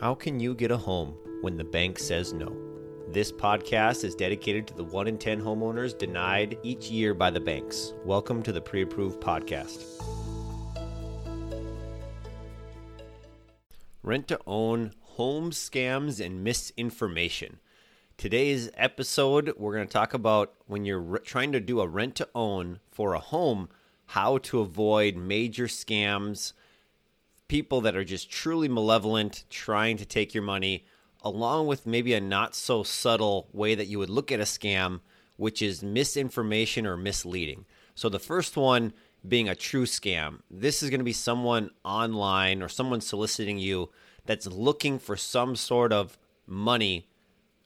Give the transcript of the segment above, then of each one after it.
How can you get a home when the bank says no? This podcast is dedicated to the 1 in 10 homeowners denied each year by the banks. Welcome to the Pre Approved Podcast. Rent to own, home scams, and misinformation. Today's episode, we're going to talk about when you're re- trying to do a rent to own for a home, how to avoid major scams people that are just truly malevolent, trying to take your money, along with maybe a not so subtle way that you would look at a scam, which is misinformation or misleading. So the first one being a true scam. This is going to be someone online or someone soliciting you that's looking for some sort of money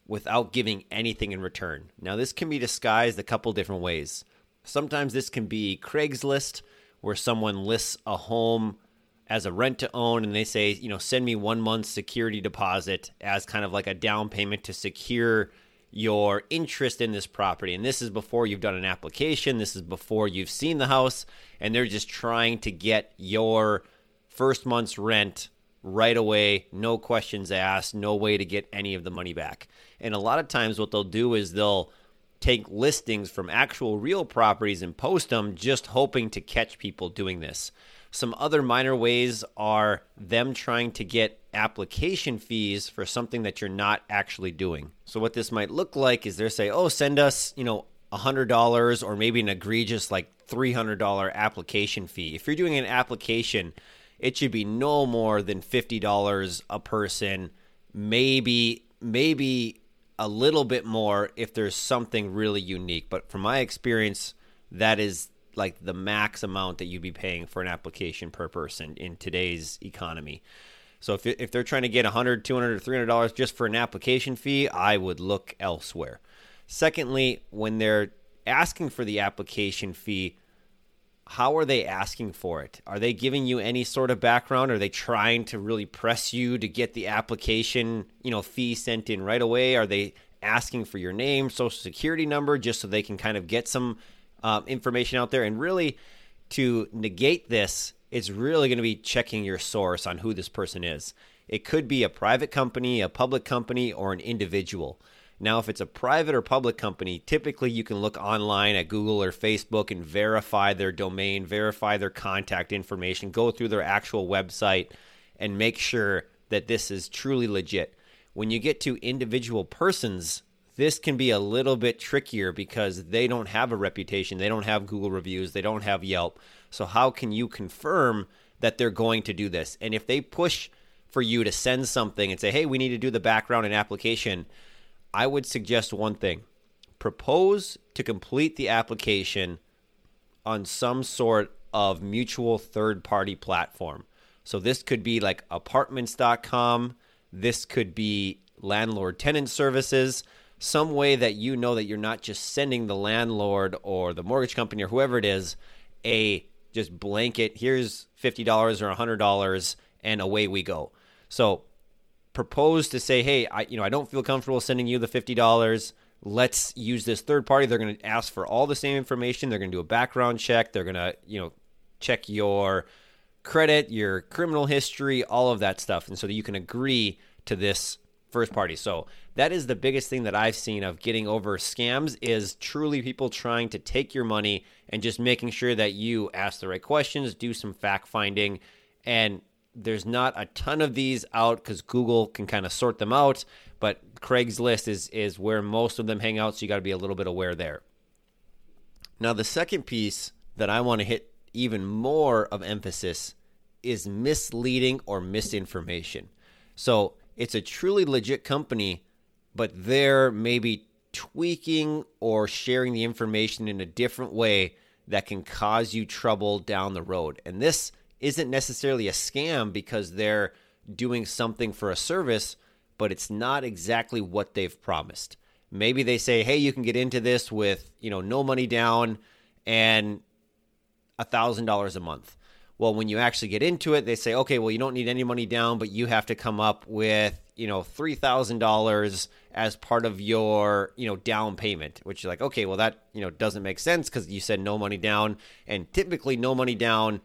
without giving anything in return. Now, this can be disguised a couple different ways. Sometimes this can be Craigslist, where someone lists a home as a rent to own and they say, you know, send me one month security deposit as kind of like a down payment to secure your interest in this property. And this is before you've done an application, this is before you've seen the house, and they're just trying to get your first month's rent right away, no questions asked, no way to get any of the money back. And a lot of times, what they'll do is they'll take listings from actual real properties and post them just hoping to catch people doing this. Some other minor ways are them trying to get application fees for something that you're not actually doing. So what this might look like is they're say, "Oh, send us, you know, $100 or maybe an egregious like $300 application fee." If you're doing an application, it should be no more than $50 a person, maybe maybe a little bit more if there's something really unique. But from my experience, that is like the max amount that you'd be paying for an application per person in today's economy. So if, if they're trying to get 100, 200, or 300 dollars just for an application fee, I would look elsewhere. Secondly, when they're asking for the application fee, how are they asking for it? Are they giving you any sort of background? Are they trying to really press you to get the application, you know, fee sent in right away? Are they asking for your name, social security number, just so they can kind of get some um, information out there. And really, to negate this, it's really going to be checking your source on who this person is. It could be a private company, a public company, or an individual. Now, if it's a private or public company, typically you can look online at Google or Facebook and verify their domain, verify their contact information, go through their actual website, and make sure that this is truly legit. When you get to individual persons, this can be a little bit trickier because they don't have a reputation, they don't have Google reviews, they don't have Yelp. So, how can you confirm that they're going to do this? And if they push for you to send something and say, hey, we need to do the background and application, I would suggest one thing propose to complete the application on some sort of mutual third party platform. So, this could be like apartments.com, this could be landlord tenant services some way that you know that you're not just sending the landlord or the mortgage company or whoever it is a just blanket here's $50 or $100 and away we go. So propose to say hey i you know i don't feel comfortable sending you the $50 let's use this third party. They're going to ask for all the same information. They're going to do a background check. They're going to you know check your credit your criminal history all of that stuff. And so that you can agree to this first party. So that is the biggest thing that I've seen of getting over scams is truly people trying to take your money and just making sure that you ask the right questions, do some fact finding, and there's not a ton of these out because Google can kind of sort them out, but Craigslist is is where most of them hang out, so you got to be a little bit aware there. Now, the second piece that I want to hit even more of emphasis is misleading or misinformation. So it's a truly legit company, but they're maybe tweaking or sharing the information in a different way that can cause you trouble down the road. And this isn't necessarily a scam because they're doing something for a service, but it's not exactly what they've promised. Maybe they say, "Hey, you can get into this with, you know, no money down and $1000 a month." Well, when you actually get into it, they say, okay, well, you don't need any money down, but you have to come up with, you know, $3,000 as part of your, you know, down payment, which is like, okay, well, that, you know, doesn't make sense because you said no money down. And typically, no money down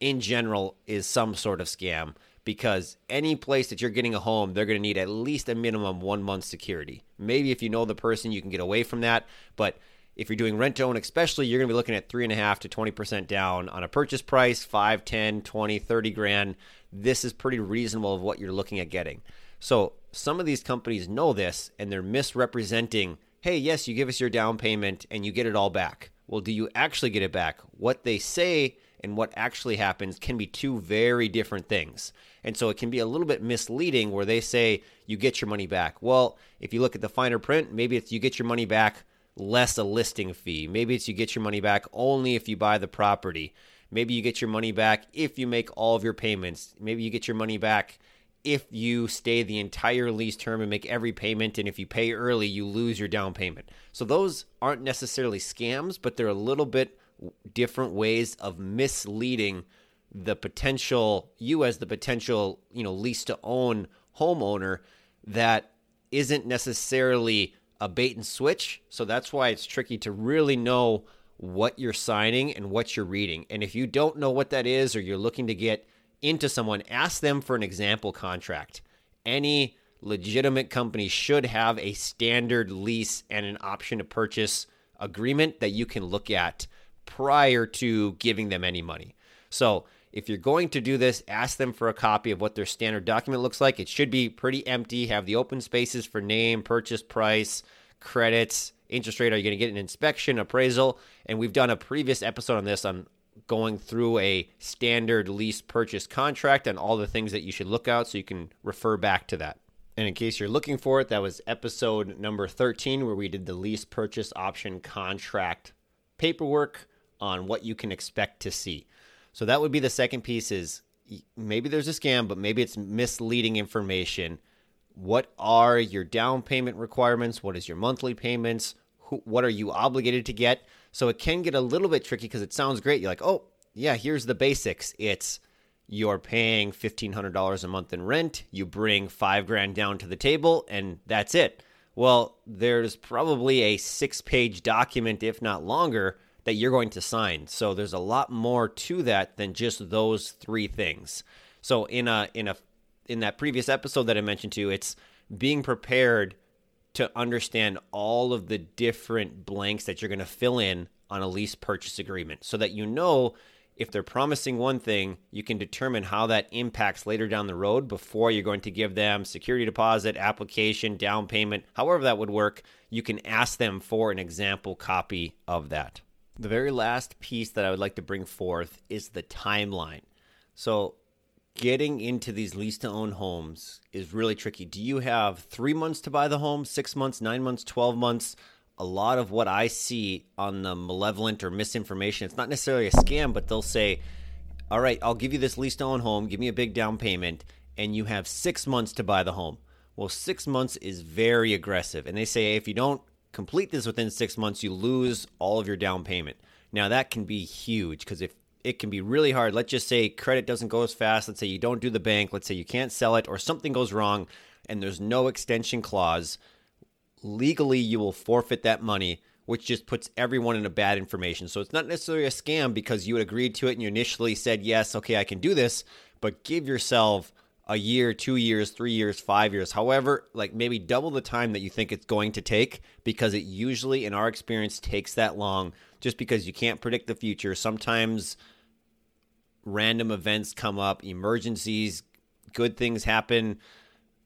in general is some sort of scam. because any place that you're getting a home, they're going to need at least a minimum one month security. Maybe if you know the person, you can get away from that. But if you're doing rent to own, especially, you're going to be looking at three and a half to 20% down on a purchase price, 5, 10, 20, 30 grand. This is pretty reasonable of what you're looking at getting. So some of these companies know this and they're misrepresenting hey, yes, you give us your down payment and you get it all back. Well, do you actually get it back? What they say and what actually happens can be two very different things. And so it can be a little bit misleading where they say you get your money back. Well, if you look at the finer print, maybe it's you get your money back less a listing fee. Maybe it's you get your money back only if you buy the property. Maybe you get your money back if you make all of your payments. Maybe you get your money back if you stay the entire lease term and make every payment. And if you pay early, you lose your down payment. So those aren't necessarily scams, but they're a little bit different ways of misleading the potential you as the potential you know lease to own homeowner that isn't necessarily a bait and switch so that's why it's tricky to really know what you're signing and what you're reading and if you don't know what that is or you're looking to get into someone, ask them for an example contract. Any legitimate company should have a standard lease and an option to purchase agreement that you can look at prior to giving them any money. So, if you're going to do this, ask them for a copy of what their standard document looks like. It should be pretty empty, have the open spaces for name, purchase price, credits, interest rate. Are you going to get an inspection, appraisal? And we've done a previous episode on this on going through a standard lease purchase contract and all the things that you should look out so you can refer back to that. And in case you're looking for it, that was episode number 13 where we did the lease purchase option contract paperwork on what you can expect to see. So that would be the second piece is maybe there's a scam, but maybe it's misleading information. What are your down payment requirements? What is your monthly payments? Who, what are you obligated to get? So it can get a little bit tricky because it sounds great. You're like, oh, yeah, here's the basics. It's you're paying $1,500 a month in rent, you bring five grand down to the table, and that's it. Well, there's probably a six page document, if not longer, that you're going to sign. So there's a lot more to that than just those three things. So in a in a in that previous episode that I mentioned to you, it's being prepared to understand all of the different blanks that you're going to fill in on a lease purchase agreement so that you know if they're promising one thing, you can determine how that impacts later down the road before you're going to give them security deposit, application, down payment, however that would work. You can ask them for an example copy of that. The very last piece that I would like to bring forth is the timeline. So, getting into these lease to own homes is really tricky. Do you have three months to buy the home, six months, nine months, 12 months? A lot of what I see on the malevolent or misinformation, it's not necessarily a scam, but they'll say, All right, I'll give you this lease to own home, give me a big down payment, and you have six months to buy the home. Well, six months is very aggressive. And they say if you don't complete this within six months, you lose all of your down payment. Now, that can be huge because if it can be really hard. Let's just say credit doesn't go as fast. Let's say you don't do the bank. Let's say you can't sell it or something goes wrong and there's no extension clause. Legally, you will forfeit that money, which just puts everyone in a bad information. So it's not necessarily a scam because you had agreed to it and you initially said, yes, okay, I can do this, but give yourself a year, two years, three years, five years, however, like maybe double the time that you think it's going to take because it usually, in our experience, takes that long just because you can't predict the future. Sometimes random events come up, emergencies, good things happen,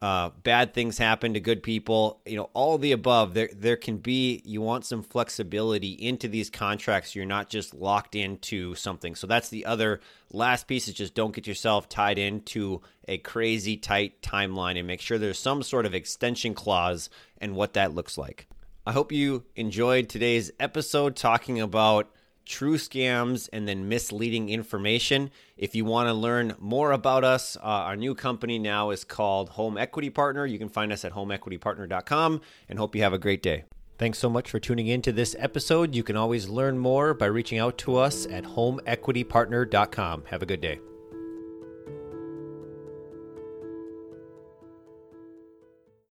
uh, bad things happen to good people. You know, all the above. There, there can be. You want some flexibility into these contracts. you're not just locked into something. So that's the other last piece. Is just don't get yourself tied into a crazy tight timeline, and make sure there's some sort of extension clause and what that looks like. I hope you enjoyed today's episode talking about true scams, and then misleading information. If you want to learn more about us, uh, our new company now is called Home Equity Partner. You can find us at homeequitypartner.com and hope you have a great day. Thanks so much for tuning in to this episode. You can always learn more by reaching out to us at homeequitypartner.com. Have a good day.